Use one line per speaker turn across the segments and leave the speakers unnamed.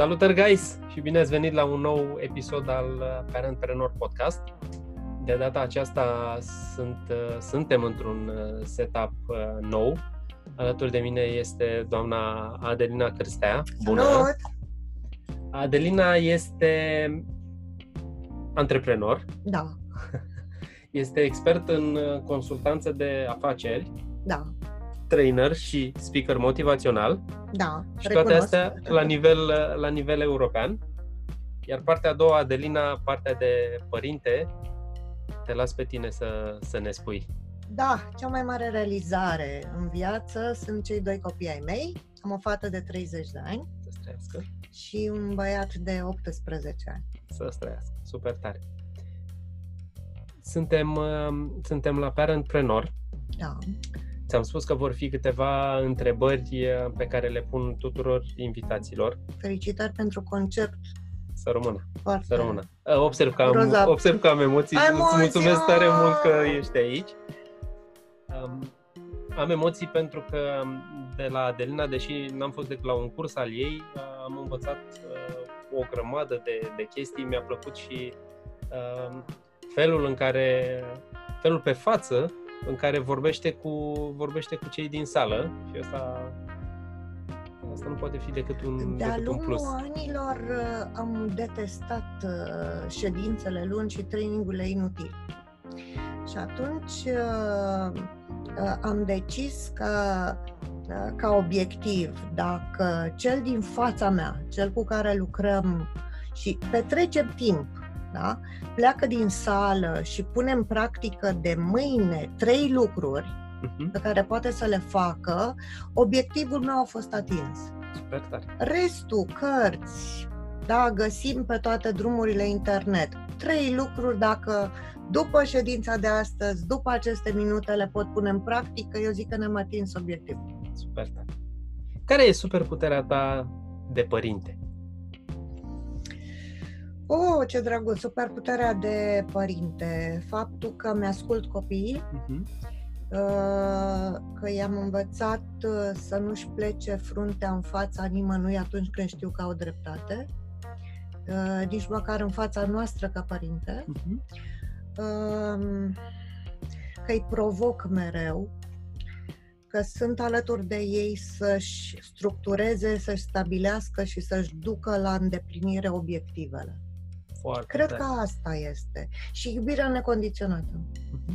Salutări, guys! Și bine ați venit la un nou episod al uh, Parentpreneur Podcast. De data aceasta sunt, uh, suntem într-un uh, setup nou. Alături de mine este doamna Adelina Cârstea.
Bună! Salut!
Adelina este antreprenor.
Da.
Este expert în consultanță de afaceri.
Da
trainer și speaker motivațional.
Da,
Și toate astea la nivel, la nivel european. Iar partea a doua, Adelina, partea de părinte, te las pe tine să, să ne spui.
Da, cea mai mare realizare în viață sunt cei doi copii ai mei. Am o fată de 30 de ani
să străiască.
și un băiat de 18 ani.
Să străiască, super tare. Suntem, uh, suntem la Parentpreneur.
Da.
Ți-am spus că vor fi câteva întrebări eh, pe care le pun tuturor invitațiilor.
Felicitări pentru concert.
Să rămână.
Foarte
să rămână. Eh, observ că am, observ că am emoții. emoții. Îți mulțumesc tare mult că ești aici. Um, am emoții pentru că de la Adelina, deși n-am fost decât la un curs al ei, eh, am învățat uh, o grămadă de, de chestii. Mi-a plăcut și uh, felul în care, felul pe față în care vorbește cu, vorbește cu cei din sală și asta, asta nu poate fi decât un,
De-a
decât un plus.
anilor uh, am detestat uh, ședințele lungi și trainingurile inutile. Și atunci uh, am decis că ca obiectiv, dacă cel din fața mea, cel cu care lucrăm și petrecem timp da? pleacă din sală și pune în practică de mâine trei lucruri uh-huh. pe care poate să le facă, obiectivul meu a fost atins.
Super tare.
Restul, cărți, da, găsim pe toate drumurile internet. Trei lucruri dacă după ședința de astăzi, după aceste minute le pot pune în practică, eu zic că ne-am atins obiectivul.
Super tare. Care e superputerea ta de părinte?
Oh, ce drăguț! Superputerea de părinte. Faptul că mi-ascult copiii, uh-huh. că i-am învățat uh, să nu-și plece fruntea în fața nimănui atunci când știu că au dreptate, uh, nici măcar în fața noastră ca părinte, uh-huh. că îi provoc mereu, că sunt alături de ei să-și structureze, să-și stabilească și să-și ducă la îndeplinire obiectivele.
Foarte
Cred tare. că asta este. Și iubirea necondiționată.
Uh-huh.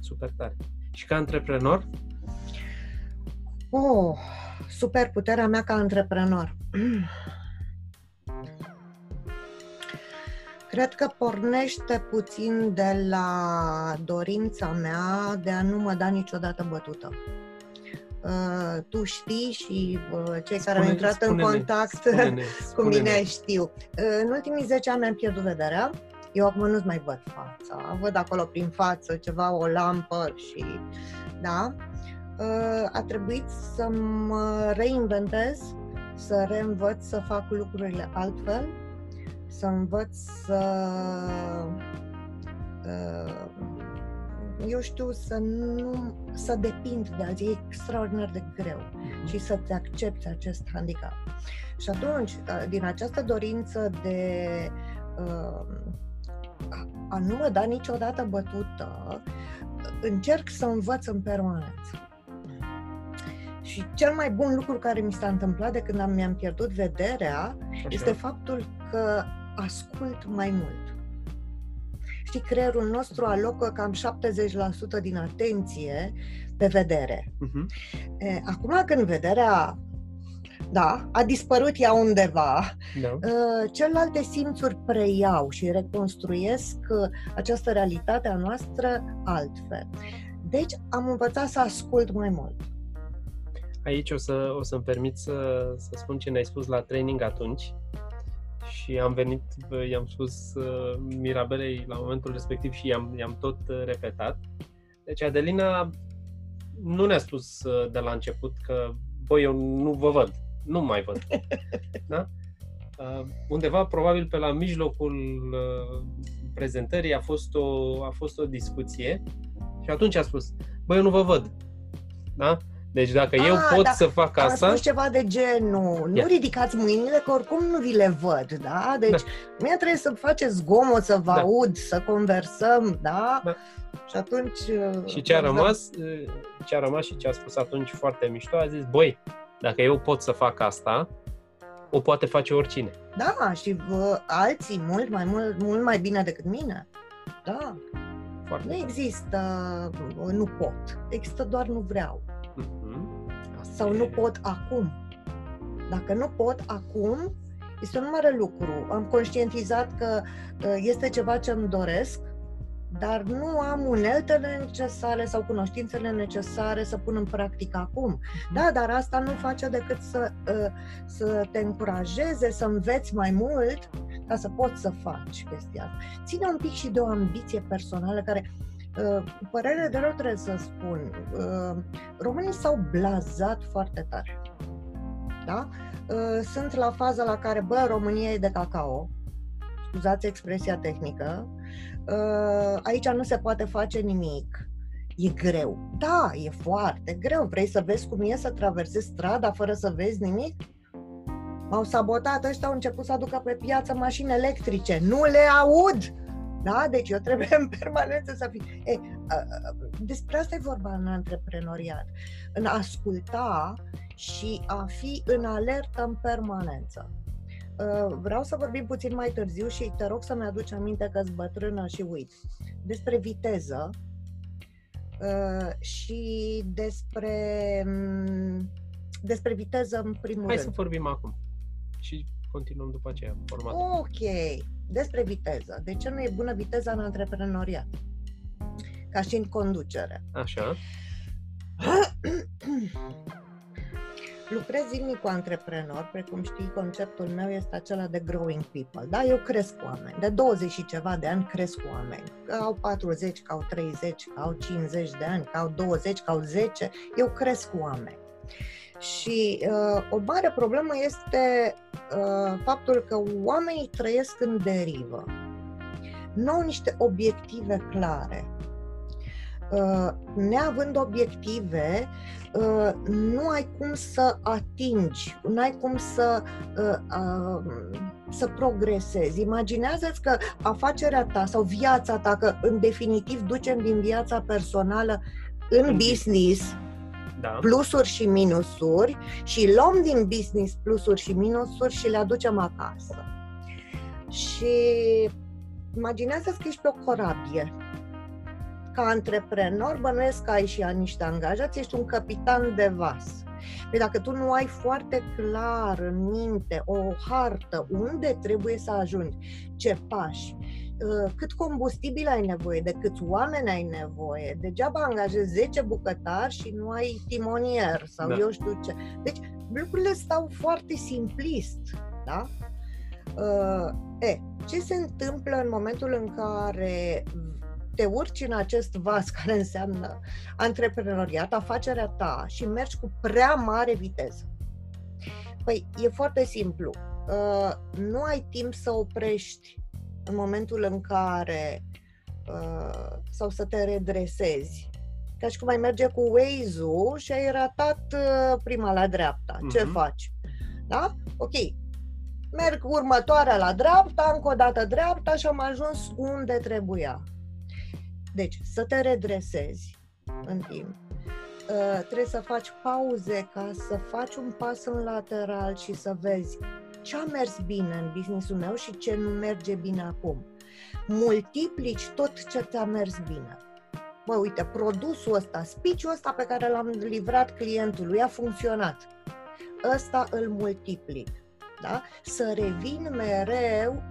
Super tare. Și ca antreprenor?
Oh, super puterea mea ca antreprenor. Cred că pornește puțin de la dorința mea de a nu mă da niciodată bătută. Uh, tu știi și uh, cei care au intrat în contact spune-ne, cu mine știu. Uh, în ultimii 10 ani am pierdut vederea. Eu acum nu-ți mai văd fața. Văd acolo prin față ceva, o lampă și... Da? Uh, a trebuit să mă reinventez, să reînvăț să fac lucrurile altfel, să învăț să... Uh, eu știu, să nu, să depind de alții, e extraordinar de greu uh-huh. și să-ți accepti acest handicap. Și atunci, din această dorință de uh, a nu mă da niciodată bătută, încerc să învăț în permanență. Și cel mai bun lucru care mi s-a întâmplat de când am, mi-am pierdut vederea Așa. este faptul că ascult mai mult. Știi, creierul nostru alocă cam 70% din atenție pe vedere. Uh-huh. E, acum când vederea da, a dispărut ea undeva. Da. Uh, celelalte simțuri preiau și reconstruiesc uh, această realitate a noastră altfel. Deci am învățat să ascult mai mult.
Aici o, să, o să-mi permit să, să spun ce ne-ai spus la training atunci și am venit, i-am spus uh, Mirabelei la momentul respectiv și i-am, i-am tot uh, repetat. Deci Adelina nu ne-a spus uh, de la început că, băi, eu nu vă văd, nu mai văd. Da? Uh, undeva, probabil pe la mijlocul uh, prezentării a fost, o, a fost o discuție și atunci a spus, băi, eu nu vă văd. Da? Deci dacă A, eu ah, pot da, să fac asta...
Am spus ceva de genul, nu ridicați mâinile că oricum nu vi le văd, da? Deci da. mie trebuie să faceți zgomot, să vă da. aud, să conversăm, da? da. Și atunci...
Uh, și ce a rămas, uh, ce a rămas și ce a spus atunci foarte mișto, a zis, băi, dacă eu pot să fac asta, o poate face oricine.
Da, și vă, alții mult mai, mult, mult mai bine decât mine. Da. Foarte nu există nu pot, există doar nu vreau. Mm-hmm. Sau nu pot acum. Dacă nu pot acum, este un mare lucru. Am conștientizat că este ceva ce îmi doresc, dar nu am uneltele necesare sau cunoștințele necesare să pun în practică acum. Mhm. Da, dar asta nu face decât să, ă, să te încurajeze, să înveți mai mult ca să poți să faci chestia asta. Ține un pic și de o ambiție personală care ă, părere de rău trebuie să spun, ă, românii s-au blazat foarte tare. Da? Sunt la faza la care, bă, România e de cacao, scuzați expresia tehnică, uh, aici nu se poate face nimic. E greu. Da, e foarte greu. Vrei să vezi cum e să traversezi strada fără să vezi nimic? M-au sabotat, ăștia au început să aducă pe piață mașini electrice. Nu le aud! Da? Deci eu trebuie în permanență să fiu... E, despre asta e vorba în antreprenoriat. În asculta și a fi în alertă în permanență. Uh, vreau să vorbim puțin mai târziu și te rog să-mi aduci aminte că-s bătrână și uit. Despre viteză uh, și despre, mm, despre viteză în primul
Hai
rând.
să vorbim acum și continuăm după aceea format.
Ok, despre viteză. De ce nu e bună viteza în antreprenoriat? Ca și în conducere.
Așa.
Lucrez zilnic cu antreprenori, precum știi, conceptul meu este acela de growing people. Da, eu cresc cu oameni. De 20 și ceva de ani cresc cu oameni. Că au 40, că au 30, că au 50 de ani, că au 20, că au 10. Eu cresc cu oameni. Și uh, o mare problemă este uh, faptul că oamenii trăiesc în derivă. Nu au niște obiective clare. Uh, neavând obiective, uh, nu ai cum să atingi, nu ai cum să, uh, să progresezi. Imaginează-ți că afacerea ta sau viața ta, că în definitiv ducem din viața personală în business, da. plusuri și minusuri și luăm din business plusuri și minusuri și le aducem acasă. Și imaginează-ți că ești pe o corabie ca antreprenor, bănuiesc că ai și niște angajați, ești un capitan de vas. Păi dacă tu nu ai foarte clar în minte o hartă unde trebuie să ajungi, ce pași, uh, cât combustibil ai nevoie, de câți oameni ai nevoie, degeaba angajezi 10 bucătari și nu ai timonier sau da. eu știu ce. Deci lucrurile stau foarte simplist, da? Uh, e, ce se întâmplă în momentul în care te urci în acest vas care înseamnă antreprenoriat, afacerea ta și mergi cu prea mare viteză. Păi, e foarte simplu. Uh, nu ai timp să oprești în momentul în care uh, sau să te redresezi. Ca și cum ai merge cu Waze-ul și ai ratat uh, prima la dreapta. Uh-huh. Ce mhm. faci? Da? Ok. Merg următoarea la dreapta, încă o dată dreapta și am ajuns unde trebuia. Deci, să te redresezi în timp. Uh, trebuie să faci pauze ca să faci un pas în lateral și să vezi ce a mers bine în businessul meu și ce nu merge bine acum. Multiplici tot ce ți-a mers bine. Bă, uite, produsul ăsta, speech ăsta pe care l-am livrat clientului a funcționat. Ăsta îl multiplic. Da? Să revin mereu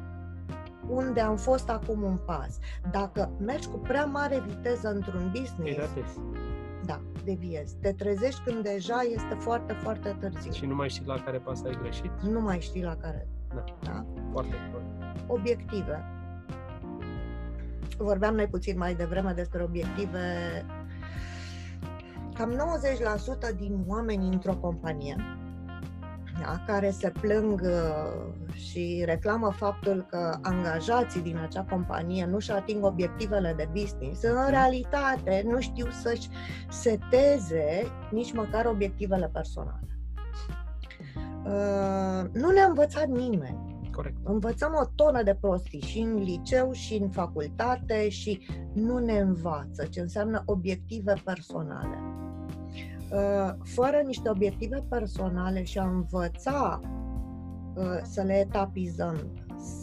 unde am fost acum un pas. Dacă mergi cu prea mare viteză într-un business, da, deviezi. Te trezești când deja este foarte, foarte târziu.
Și nu mai știi la care pas ai greșit?
Nu mai știi la care.
Da. da? Foarte bun.
Obiective. Vorbeam noi puțin mai devreme despre obiective. Cam 90% din oameni într-o companie da, care se plâng uh, și reclamă faptul că angajații din acea companie nu-și ating obiectivele de business, în mhm. realitate nu știu să-și seteze nici măcar obiectivele personale. Uh, nu ne-a învățat nimeni.
Corect.
Învățăm o tonă de prostii și în liceu și în facultate și nu ne învață ce înseamnă obiective personale. Uh, fără niște obiective personale și a învăța uh, să le etapizăm,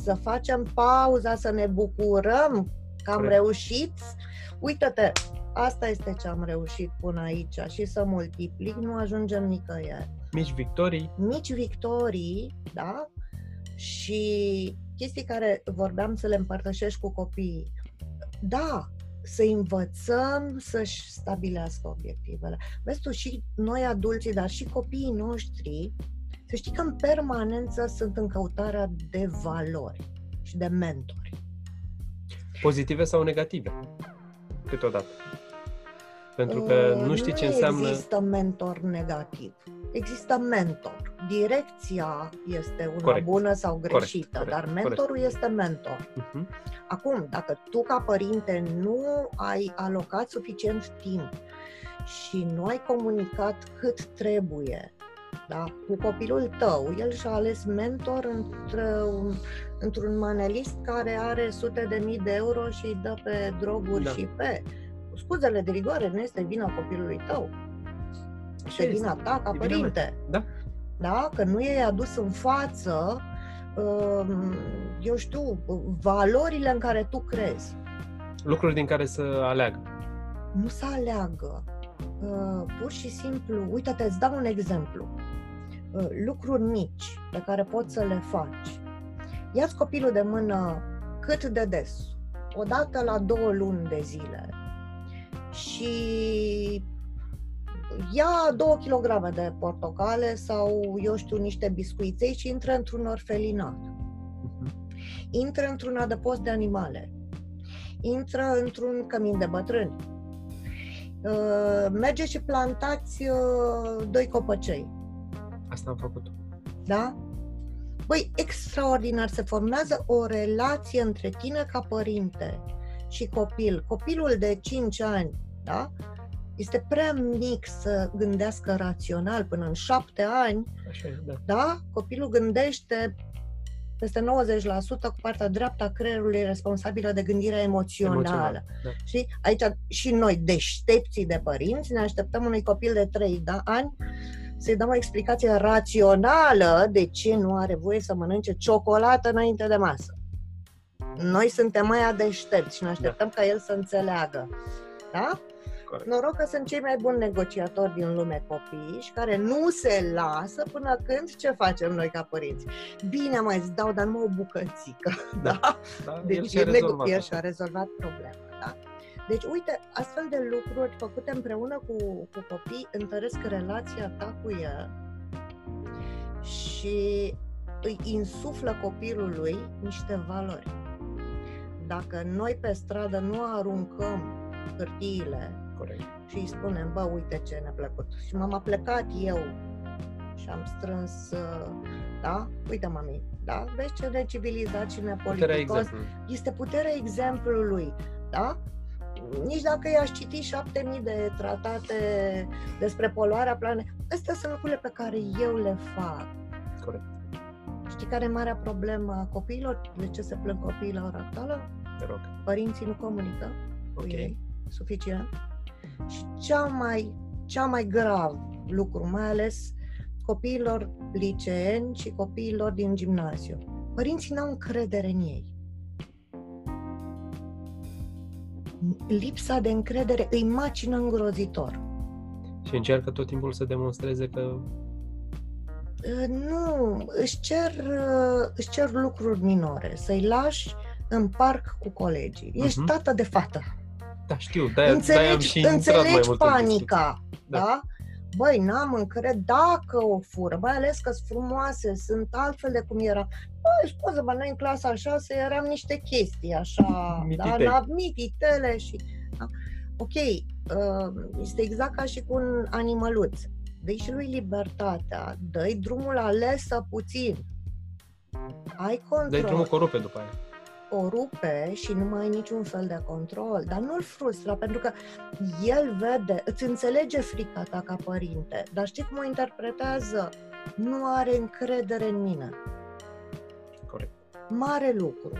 să facem pauza, să ne bucurăm că am Corect. reușit, uită-te, asta este ce am reușit până aici și să multiplic, nu ajungem nicăieri.
Mici victorii.
Mici victorii, da? Și chestii care vorbeam să le împărtășești cu copiii. Da, să învățăm să-și stabilească obiectivele. Vezi tu, și noi adulții, dar și copiii noștri, să știi că în permanență sunt în căutarea de valori și de mentori.
Pozitive sau negative? Câteodată. Pentru că uh, nu știi ce înseamnă...
Nu există mentor negativ. Există mentor. Direcția este una corect. bună sau greșită, corect. dar mentorul corect. este mentor. Uh-huh. Acum, dacă tu ca părinte nu ai alocat suficient timp și nu ai comunicat cât trebuie da, cu copilul tău, el și-a ales mentor într-un, într-un manelist care are sute de mii de euro și îi dă pe droguri da. și pe scuzele de rigoare nu este vina copilului tău. Este vina ta ca părinte.
Da.
Da? Că nu i-ai adus în față, um, eu știu, valorile în care tu crezi.
Lucruri din care să aleagă.
Nu să aleagă. Uh, pur și simplu, uite-te, îți dau un exemplu. Uh, lucruri mici pe care poți să le faci. Ia-ți copilul de mână cât de des, o dată la două luni de zile, și ia 2 kg de portocale sau, eu știu, niște biscuiței și intră într-un orfelinat. Mhm. Intră într-un adăpost de animale. Intră într-un cămin de bătrâni. Uh, merge și plantați uh, doi copăcei.
Asta am făcut.
Da? Băi, extraordinar, se formează o relație între tine ca părinte și copil. Copilul de 5 ani da? Este prea mic să gândească rațional până în șapte ani,
Așa e, da.
da? Copilul gândește peste 90% cu partea dreaptă a creierului responsabilă de gândirea emoțională. Emoțional, da. Și aici și noi, deștepții de părinți, ne așteptăm unui copil de 3 da, ani să-i dăm o explicație rațională de ce nu are voie să mănânce ciocolată înainte de masă. Noi suntem mai deștepți și ne așteptăm da. ca el să înțeleagă. Da? Corect. Noroc că sunt cei mai buni negociatori din lume copii și care nu se lasă până când ce facem noi ca părinți. Bine, mai îți dau, dar numai o bucățică. Da? da?
da deci el și-a rezolvat,
el și-a rezolvat problema. Da? Deci, uite, astfel de lucruri făcute împreună cu, cu copii întăresc relația ta cu el și îi insuflă copilului niște valori. Dacă noi pe stradă nu aruncăm hârtiile
Corect.
și îi spunem, bă, uite ce ne-a plăcut. Și m-am plecat eu și am strâns, uh, da? Uite, mami, da? Vezi ce de civilizat și nepoliticos. Este puterea exemplului, da? Nici dacă i-aș citi șapte mii de tratate despre poluarea planetei, astea sunt lucrurile pe care eu le fac.
Corect.
Știi care e marea problemă a copiilor? De ce se plâng copiii la ora actuală?
Te rog.
Părinții nu comunică
cu ei
suficient. Și cea mai, cea mai grav lucru, mai ales copiilor liceeni și copiilor din gimnaziu. Părinții n-au încredere în ei. Lipsa de încredere îi macină îngrozitor.
Și încearcă tot timpul să demonstreze că
ă, nu, își cer, ă, își cer lucruri minore, să-i lași în parc cu colegii. Ești uh-huh. tată de fată.
Da, știu, de-aia, înțelegi, de-aia am și înțelegi mai mult
panica, da? da? Băi, n-am încredere dacă o fură, mai ales că sunt frumoase, sunt altfel de cum era. Băi, scuze-mă, noi în clasa 6 eram niște chestii așa,
Mititei. da,
mititele și... Da? Ok, uh, este exact ca și cu un animăluț. dă și lui libertatea, dă drumul alesă puțin. Ai control.
Dă drumul corupe după aia
o rupe și nu mai ai niciun fel de control, dar nu-l frustra, pentru că el vede, îți înțelege frica ta ca părinte, dar știi cum o interpretează? Nu are încredere în mine.
Corect.
Mare lucru.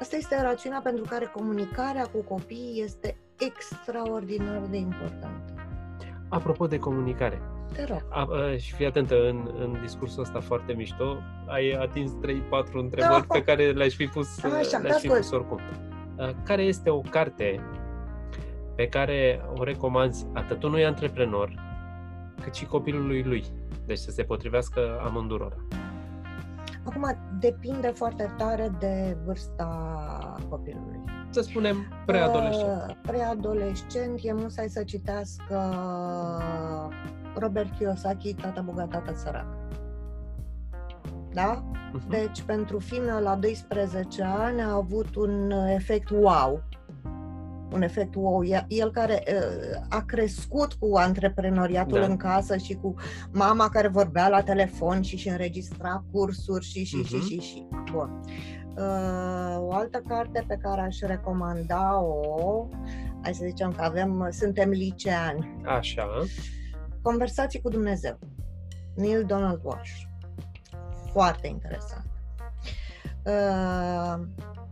Asta este rațiunea pentru care comunicarea cu copiii este extraordinar de importantă.
Apropo de comunicare,
te rog.
A, a, și fii atentă, în, în discursul ăsta foarte mișto, ai atins 3-4 întrebări da. pe care le-aș fi pus, Așa, le-aș fi pus oricum. A, care este o carte pe care o recomanzi atât unui antreprenor, cât și copilului lui? Deci să se potrivească amândurora.
Acum, depinde foarte tare de vârsta copilului.
Să spunem preadolescent. Uh,
preadolescent e musai să citească Robert Kiyosaki, Tata bogat, tata sărac. Da? Uh-huh. Deci, pentru filmul la 12 ani a avut un efect wow. Un efect wow. El care uh, a crescut cu antreprenoriatul da. în casă și cu mama care vorbea la telefon și și înregistra cursuri și și uh-huh. și și și. Bun. Uh, o altă carte pe care aș recomanda-o, hai să zicem că avem, suntem liceani.
Așa.
Conversații cu Dumnezeu. Neil Donald Walsh. Foarte interesant. Uh,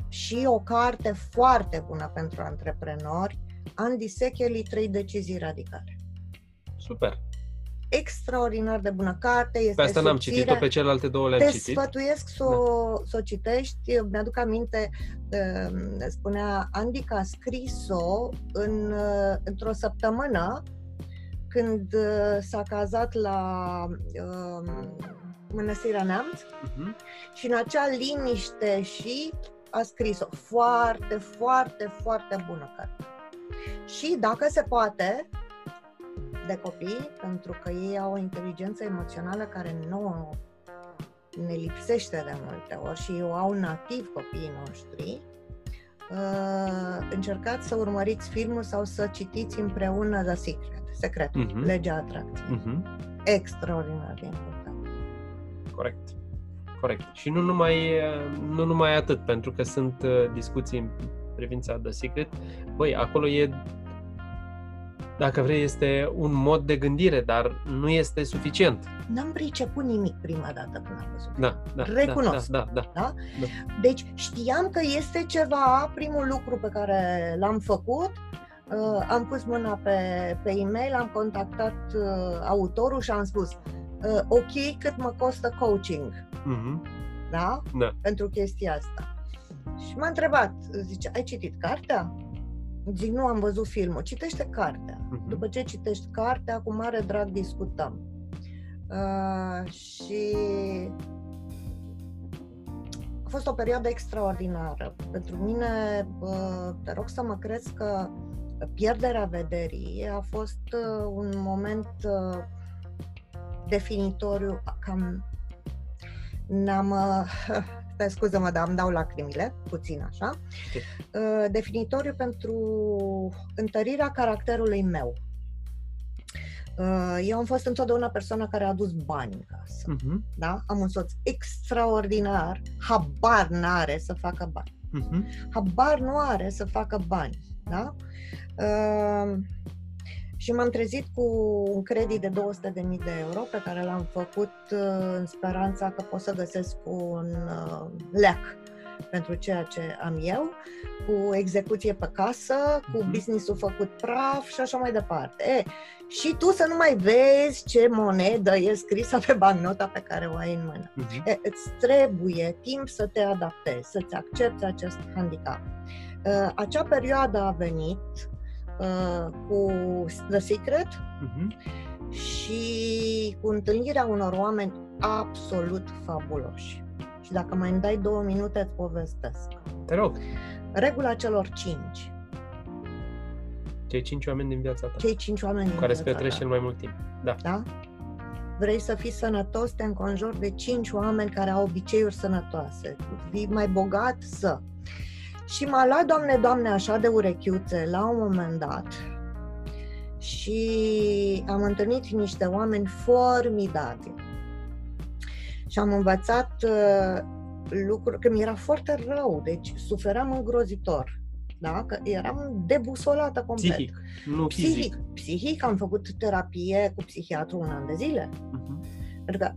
și o carte foarte bună pentru antreprenori, Andy Secheli, Trei decizii radicale.
Super!
Extraordinar de bună carte. Este
pe asta n-am citit-o, pe celelalte două le-am
Te
citit.
Te sfătuiesc să o, da. să o citești. Mi-aduc aminte, uh, spunea Andy că a scris-o în, uh, într-o săptămână când uh, s-a cazat la uh, Mănăstirea Neamț uh-huh. și în acea liniște și a scris-o. Foarte, foarte, foarte bună carte. Și dacă se poate, de copii, pentru că ei au o inteligență emoțională care nu ne lipsește de multe ori și o au nativ copiii noștri, uh, încercați să urmăriți filmul sau să citiți împreună The Secret secret, uh-huh. legea atracției. Uh-huh. Extraordinar de important.
Corect. Corect. Și nu numai, nu numai atât, pentru că sunt uh, discuții în privința The Secret. Băi, acolo e dacă vrei, este un mod de gândire, dar nu este suficient.
N-am priceput nimic prima dată până am văzut.
Da, da,
Recunosc.
Da, da, da,
da? da. Deci știam că este ceva, primul lucru pe care l-am făcut, uh, am pus mâna pe, pe e-mail, am contactat uh, autorul și am spus uh, ok, cât mă costă coaching? Uh-huh. Da?
da?
Pentru chestia asta. Și m-a întrebat, zice, ai citit cartea? Zic, nu am văzut filmul, citește cartea. Uh-huh. După ce citești cartea, cu mare drag discutăm. Uh, și a fost o perioadă extraordinară. Pentru mine, uh, te rog să mă crezi că pierderea vederii a fost uh, un moment uh, definitoriu, cam n-am, uh, stai scuză-mă, dar îmi dau lacrimile, puțin așa, definitoriu pentru întărirea caracterului meu. Eu am fost întotdeauna persoana care a adus bani în casă. Uh-huh. Da? Am un soț extraordinar, habar n-are să facă bani. Uh-huh. Habar nu are să facă bani. Da? Ehm, și m-am trezit cu un credit de 200.000 de euro pe care l-am făcut uh, în speranța că pot să găsesc un uh, leac pentru ceea ce am eu, cu execuție pe casă, cu mhm. business-ul făcut praf și așa mai departe. E, și tu să nu mai vezi ce monedă e scrisă pe bancnota pe care o ai în mână. Uh-huh. E, îți trebuie timp să te adaptezi, să-ți accepti acest handicap. Uh, acea perioadă a venit uh, cu The Secret uh-huh. și cu întâlnirea unor oameni absolut fabuloși. Și dacă mai îmi dai două minute, îți povestesc.
Te rog.
Regula celor cinci.
Cei cinci oameni din viața ta.
Cei cinci oameni din
care
viața
care cel mai mult timp. Da.
Da? Vrei să fii sănătos, te înconjori de cinci oameni care au obiceiuri sănătoase. Fii mai bogat, să. Și m-a luat, Doamne, Doamne, așa de urechiuțe la un moment dat și am întâlnit niște oameni formidabili. Și am învățat uh, lucruri, că mi era foarte rău, deci suferam îngrozitor. Da? Că eram debusolată complet.
Psihic, nu
psihic.
fizic.
Psihic, am făcut terapie cu psihiatru un an de zile.
Uh-huh.
Pentru că,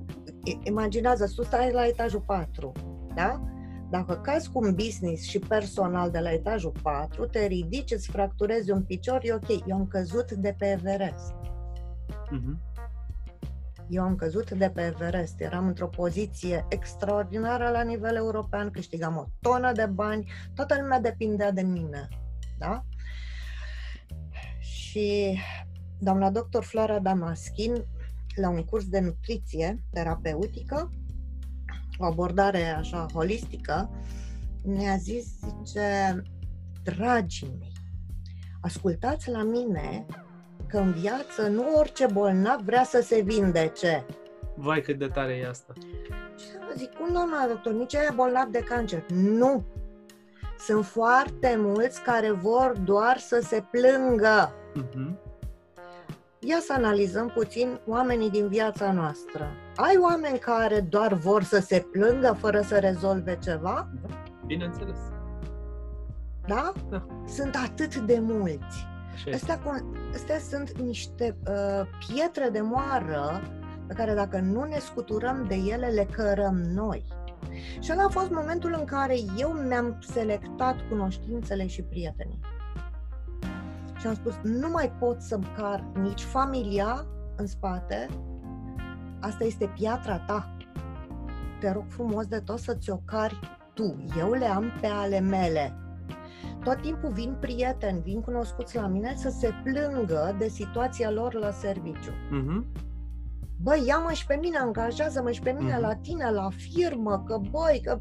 imaginează, tu stai la etajul 4, da? Dacă cazi cu un business și personal de la etajul 4, te ridici, îți fracturezi un picior, e ok. Eu am căzut de pe Everest.
Uh-huh.
Eu am căzut de pe Everest. Eram într-o poziție extraordinară la nivel european, câștigam o tonă de bani, toată lumea depindea de mine. Da? Și doamna doctor Flora Damaschin, la un curs de nutriție terapeutică, o abordare așa holistică, ne-a zis, zice, dragii mei, ascultați la mine că în viață nu orice bolnav vrea să se vindece.
Vai, cât de tare e asta.
Și zic, cum doamna doctor, nici aia bolnav de cancer. Nu! Sunt foarte mulți care vor doar să se plângă.
Uh-huh.
Ia să analizăm puțin oamenii din viața noastră. Ai oameni care doar vor să se plângă fără să rezolve ceva?
Da, bineînțeles.
Da?
Da.
Sunt atât de mulți.
Așa este.
Astea, cu- astea sunt niște uh, pietre de moară pe care dacă nu ne scuturăm de ele, le cărăm noi. Și ăla a fost momentul în care eu mi-am selectat cunoștințele și prietenii. Și am spus, nu mai pot să-mi car nici familia în spate, asta este piatra ta. Te rog frumos de tot să ți-o cari tu. Eu le am pe ale mele tot timpul vin prieteni, vin cunoscuți la mine să se plângă de situația lor la serviciu.
Uh-huh.
Băi, ia-mă și pe mine, angajează-mă și pe mine
Mhm.
la tine, la firmă, că băi, că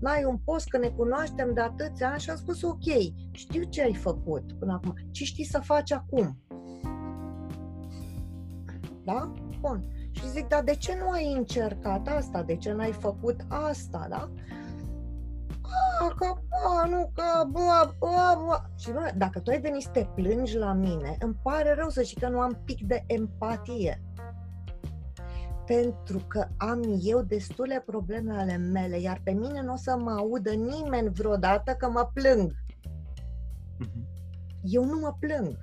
n-ai un post, că ne cunoaștem de atâția ani și am spus ok, știu ce ai făcut până acum, ce știi să faci acum. Da? Bun. Și zic, dar de ce nu ai încercat asta? De ce n-ai făcut asta, da? A, că, bă, nu, că, bă, bă, bă. Și bă, dacă tu ai venit să te plângi la mine, îmi pare rău să știi că nu am pic de empatie. Pentru că am eu destule probleme ale mele, iar pe mine nu o să mă audă nimeni vreodată că mă plâng.
Uh-huh.
Eu nu mă plâng,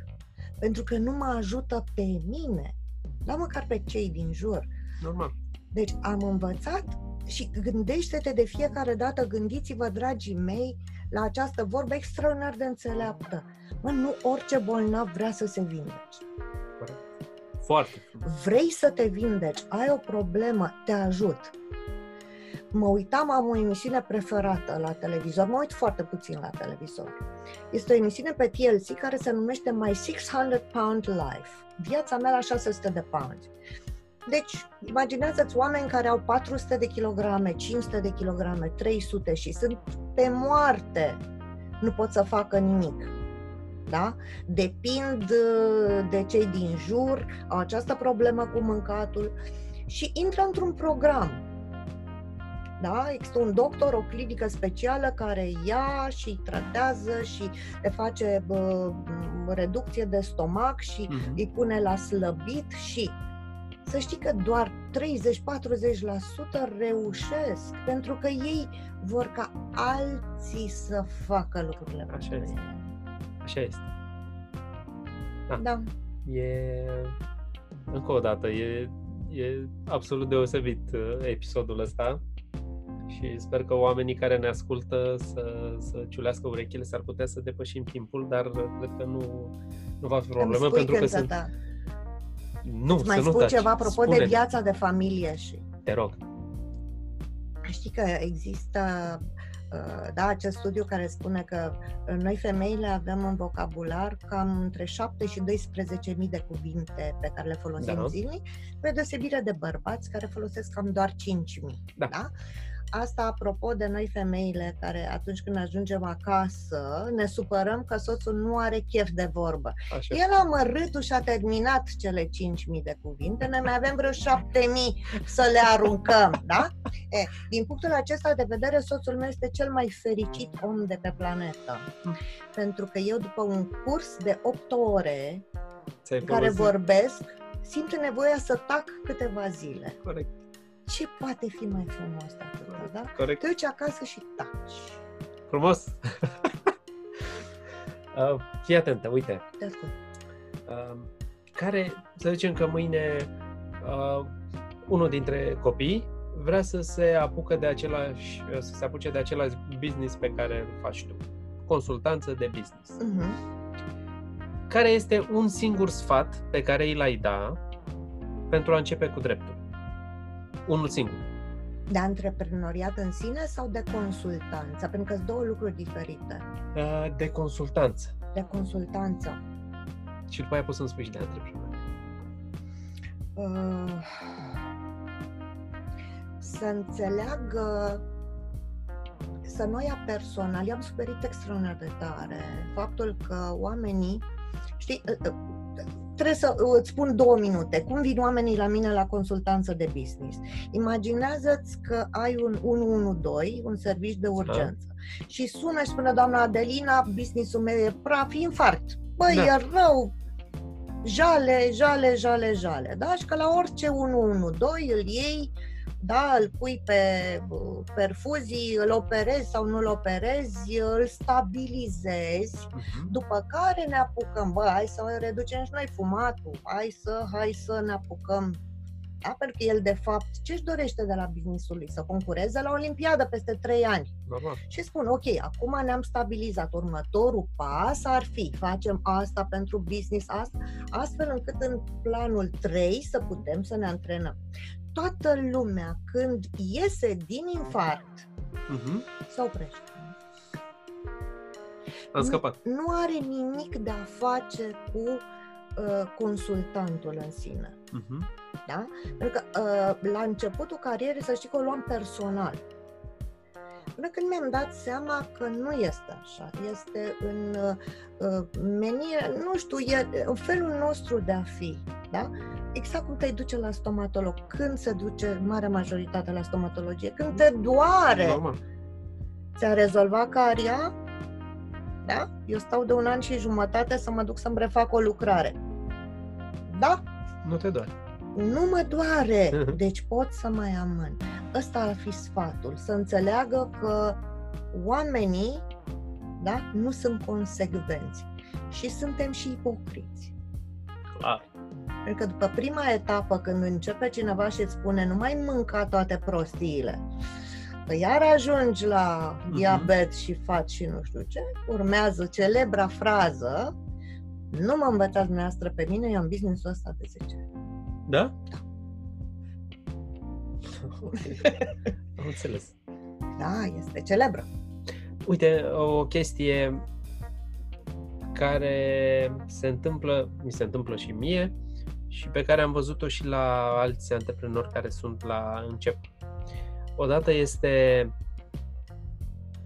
pentru că nu mă ajută pe mine, la măcar pe cei din jur.
Normal.
Deci am învățat și gândește-te de fiecare dată, gândiți-vă, dragii mei, la această vorbă extraordinar de înțeleaptă. Mă, nu orice bolnav vrea să se vindece.
Corect. Foarte frumos.
Vrei să te vindeci, ai o problemă, te ajut. Mă uitam, am o emisiune preferată la televizor, mă uit foarte puțin la televizor. Este o emisiune pe TLC care se numește My 600 Pound Life. Viața mea la 600 de pounds. Deci, imaginează-ți oameni care au 400 de kilograme, 500 de kilograme, 300 și sunt pe moarte. Nu pot să facă nimic. Da? Depind uh, de cei din jur, au această problemă cu mâncatul și intră într-un program. Da? Există un doctor, o clinică specială care ia și îi tratează și le face bă, reducție de stomac și
Uh-huh.
îi pune la slăbit și să știi că doar 30-40% reușesc, pentru că ei vor ca alții să facă lucrurile
Așa
pentru
este.
Ei.
Așa este. Da.
Da.
E, încă o dată, e, e absolut deosebit uh, episodul ăsta și sper că oamenii care ne ascultă să, să ciulească urechile, s-ar putea să depășim timpul, dar uh, cred că nu, nu va fi
Îmi
problemă
spui
pentru că
când
sunt...
ta.
Nu,
Îți mai
să nu
spun
taci.
ceva apropo de
Spune-mi,
viața de familie și
Te rog.
Știi că există uh, da, acest studiu care spune că uh, noi femeile avem în vocabular cam între 7 și 12.000 de cuvinte pe care le folosim
Da.
zilnic, pe deosebire de bărbați care folosesc cam doar 5.000.
Da.
Da? Asta apropo de noi femeile care atunci când ajungem acasă ne supărăm că soțul nu are chef de vorbă.
Așa.
El a mărâtul și a terminat cele 5.000 de cuvinte, noi mai avem vreo 7.000 să le aruncăm, da? E, din punctul acesta de vedere, soțul meu este cel mai fericit om de pe planetă.
Mm.
Pentru că eu, după un curs de 8 ore, care vorbesc, simte nevoia să tac câteva zile.
Corect.
Ce poate fi mai frumos de atât, da?
Corect.
Te duci acasă și taci.
Frumos! uh, fii atentă, uite.
Te ascult.
Uh, care, să zicem că mâine uh, unul dintre copii vrea să se apucă de același, să se apuce de același business pe care îl faci tu. Consultanță de business.
Uh-huh.
Care este un singur sfat pe care îl ai da pentru a începe cu dreptul? Unul singur.
De antreprenoriat în sine sau de consultanță? Pentru că sunt două lucruri diferite.
Uh, de consultanță.
De consultanță.
Și după aia poți să-mi spui și de antreprenoriat.
Uh, să înțeleagă să nu ia personal. Eu am suferit extraordinar de tare faptul că oamenii, știi, uh, uh, trebuie să îți spun două minute. Cum vin oamenii la mine la consultanță de business? Imaginează-ți că ai un 112, un serviciu de urgență, da. și sună și spune doamna Adelina, businessul meu e praf, infarct. Băi, da. e rău, jale, jale, jale, jale. Da? Și că la orice 112 îl iei, da, îl pui pe perfuzii, îl operezi sau nu îl operezi, îl stabilizezi, uh-huh. după care ne apucăm, bă, hai să reducem și noi fumatul, hai să, hai să ne apucăm da? Pentru că el, de fapt, ce își dorește de la businessul lui? Să concureze la Olimpiadă peste 3 ani.
Normal.
Și spun, ok, acum ne-am stabilizat. Următorul pas ar fi, facem asta pentru business, asta, astfel încât în planul 3 să putem să ne antrenăm. Toată lumea, când iese din infart, uh-huh. se oprește.
Am scăpat.
Nu, nu are nimic de a face cu uh, consultantul în sine. Uh-huh. Da? Pentru că uh, la începutul carierei, să știi că o luam personal. Până când mi-am dat seama că nu este așa. Este în uh, menire, nu știu, e în felul nostru de a fi. Da? Exact cum te duce la stomatolog. Când se duce marea majoritate la stomatologie? Când te doare.
Normal.
Ți-a rezolvat caria? Da? Eu stau de un an și jumătate să mă duc să-mi refac o lucrare. Da?
Nu te doare
nu mă doare, deci pot să mai amân. Ăsta ar fi sfatul, să înțeleagă că oamenii da, nu sunt consecvenți și suntem și ipocriți.
Clar.
Pentru că după prima etapă, când începe cineva și îți spune nu mai mânca toate prostiile, că iar ajungi la uh-huh. diabet și faci și nu știu ce, urmează celebra frază nu mă învățați dumneavoastră pe mine, eu am business-ul ăsta de 10 ani.
Da? Da. Am înțeles.
Da, este celebră.
Uite, o chestie care se întâmplă, mi se întâmplă și mie și pe care am văzut-o și la alți antreprenori care sunt la încep. Odată este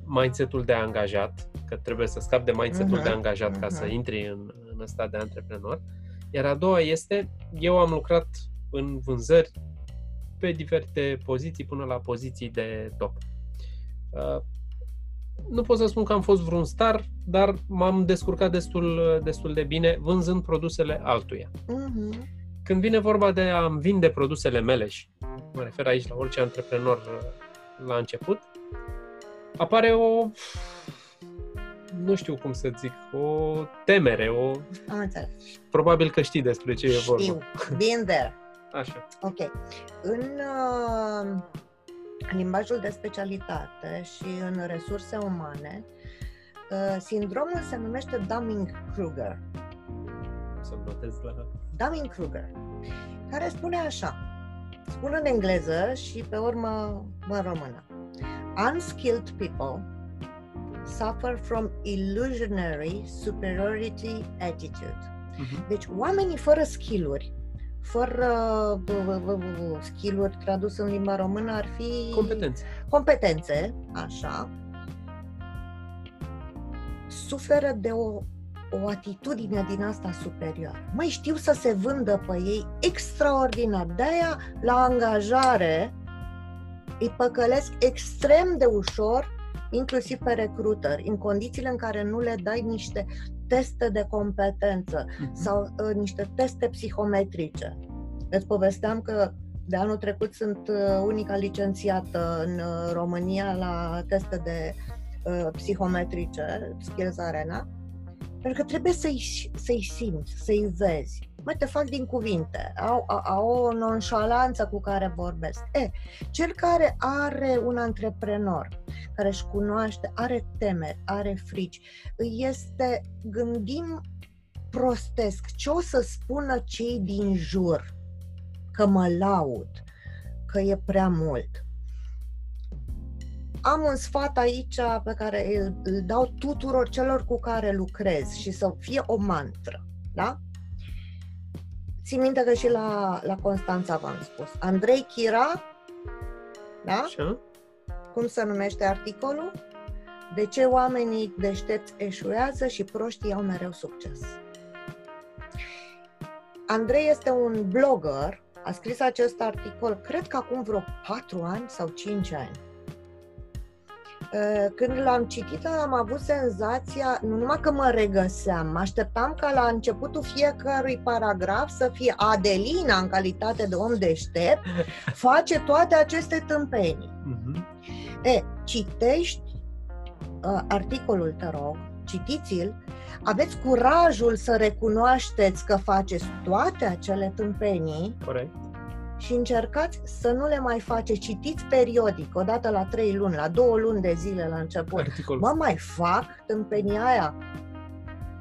mindset-ul de angajat, că trebuie să scapi de mindset-ul uh-huh, de angajat uh-huh. ca să intri în, în ăsta de antreprenor. Iar a doua este, eu am lucrat în vânzări pe diferite poziții până la poziții de top. Uh, nu pot să spun că am fost vreun star, dar m-am descurcat destul, destul de bine vânzând produsele altuia. Uh-huh. Când vine vorba de a-mi vinde produsele mele și mă refer aici la orice antreprenor uh, la început, apare o nu știu cum să zic, o temere, o...
Am înțeles.
Probabil că știi despre ce
știu.
e vorba.
Știu, been there.
Așa.
Ok. În uh, limbajul de specialitate și în resurse umane, uh, sindromul se numește Dunning-Kruger.
Să notez la...
Dunning-Kruger, care spune așa, spune în engleză și pe urmă în română. Unskilled people suffer from illusionary superiority attitude. Uh-huh. Deci oamenii fără skill-uri, fără skill-uri tradus în limba română ar fi
competențe.
Competențe, așa. Suferă de o o atitudine din asta superioară. Mai știu să se vândă pe ei extraordinar. De-aia, la angajare, îi păcălesc extrem de ușor inclusiv pe recruteri, în condițiile în care nu le dai niște teste de competență uh-huh. sau uh, niște teste psihometrice. Îți povesteam că de anul trecut sunt uh, unica licențiată în uh, România la teste de uh, psihometrice, Skills Arena, pentru că trebuie să-i, să-i simți, să-i vezi. Mă, te fac din cuvinte, au, au, au o nonșalanță cu care vorbesc. E, cel care are un antreprenor, care își cunoaște, are temeri, are frici, este, gândim prostesc, ce o să spună cei din jur, că mă laud, că e prea mult. Am un sfat aici pe care îl, îl dau tuturor celor cu care lucrez și să fie o mantră, da? Țin minte că și la, la Constanța v-am spus. Andrei Chira, da? Așa. Cum se numește articolul? De ce oamenii deștepți eșuează și proștii au mereu succes. Andrei este un blogger, a scris acest articol, cred că acum vreo 4 ani sau 5 ani. Eh, când l-am citit, am avut senzația, nu numai că mă regăseam, mă așteptam ca la începutul fiecărui paragraf să fie Adelina, în calitate de om deștept, face toate aceste tâmpenii. Uh-huh. E, citești uh, articolul, te rog, citiți-l, aveți curajul să recunoașteți că faceți toate acele tâmpenii
Corect
și încercați să nu le mai face, citiți periodic, o dată la trei luni, la două luni de zile la început. Articol. Mă, mai fac tâmpenia aia.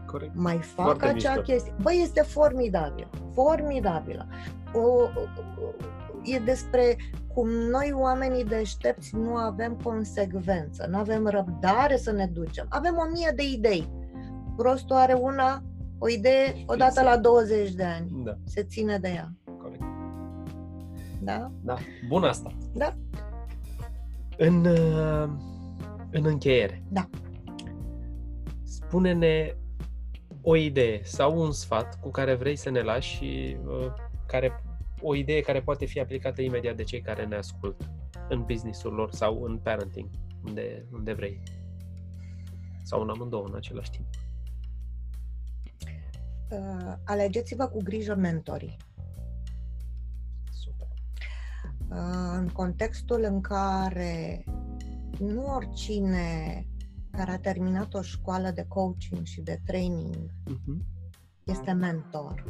Corect.
Mai fac Foarte acea mișto. chestie. Băi, este formidabil. Formidabilă. O, o, e despre cum noi, oamenii deștepți, nu avem consecvență, nu avem răbdare să ne ducem. Avem o mie de idei. Prostul are una, o idee, odată la 20 de ani. Da. Se ține de ea. Da?
Da. Bun asta.
Da.
În, uh, în încheiere.
Da.
Spune-ne o idee sau un sfat cu care vrei să ne lași și uh, care, o idee care poate fi aplicată imediat de cei care ne ascultă în businessul lor sau în parenting, unde, unde vrei. Sau în amândouă în același timp.
Uh, alegeți-vă cu grijă mentorii. În contextul în care nu oricine care a terminat o școală de coaching și de training uh-huh. este mentor.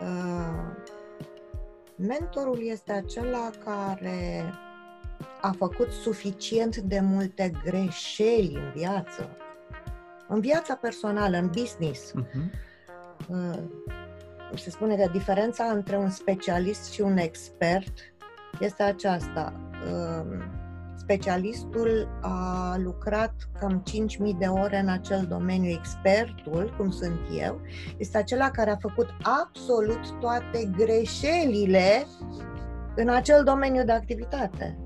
Uh, mentorul este acela care a făcut suficient de multe greșeli în viață, în viața personală, în business. Uh-huh. Uh, se spune că diferența între un specialist și un expert este aceasta. Um, specialistul a lucrat cam 5.000 de ore în acel domeniu. Expertul, cum sunt eu, este acela care a făcut absolut toate greșelile în acel domeniu de activitate.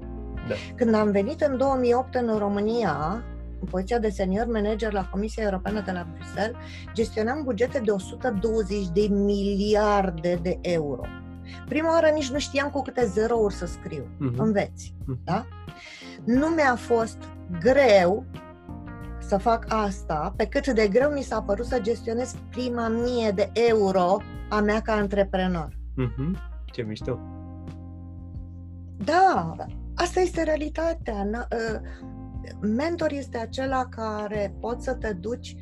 Da. Când am venit în 2008 în România, în poziția de senior manager la Comisia Europeană de la Bruxelles, gestionam bugete de 120 de miliarde de euro. Prima oară nici nu știam cu câte zerouri să scriu. Uh-huh. Înveți. Uh-huh. Da? Nu mi-a fost greu să fac asta, pe cât de greu mi s-a părut să gestionez prima mie de euro a mea ca antreprenor.
Uh-huh. Ce mișto!
Da, asta este realitatea. Uh, mentor este acela care poți să te duci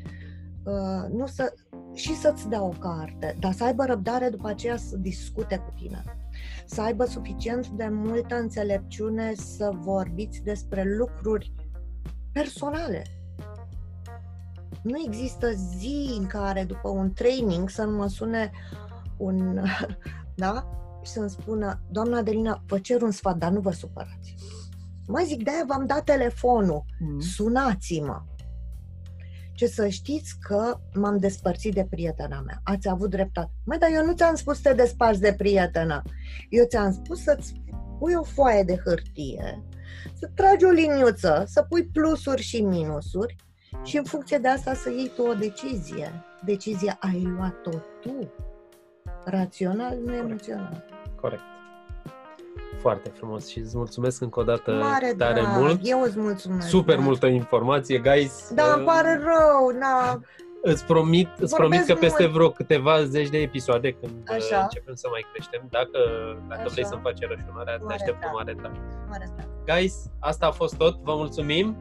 uh, nu să, și să-ți dea o carte, dar să aibă răbdare după aceea să discute cu tine. Să aibă suficient de multă înțelepciune să vorbiți despre lucruri personale. Nu există zi în care după un training să nu mă sune un, da? Și să-mi spună, doamna Adelina, vă cer un sfat, dar nu vă supărați. Mai zic, de-aia v-am dat telefonul, mm. sunați-mă. Ce să știți că m-am despărțit de prietena mea. Ați avut dreptate. Mai, dar eu nu ți-am spus să te desparți de prietena. Eu ți-am spus să-ți pui o foaie de hârtie, să tragi o liniuță, să pui plusuri și minusuri și în funcție de asta să iei tu o decizie. Decizia ai luat-o tu. Rațional, nu
Corect.
emoțional.
Corect. Foarte frumos și îți mulțumesc încă o dată
Mare
tare
drag.
mult.
Eu îți mulțumesc.
Super
da.
multă informație, guys.
Da, îmi
Uh,
pare rău, na.
Îți promit, îți
Vorbesc
promit că peste
mult.
vreo câteva zeci de episoade, când uh,
Așa.
începem să mai creștem, dacă, dacă
Așa.
vrei să-mi faci rășunarea, te
Mare
aștept cu
drag.
mare drag.
Mare drag.
Guys, asta a fost tot. Vă mulțumim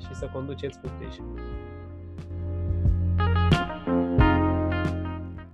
și să conduceți cu grijă.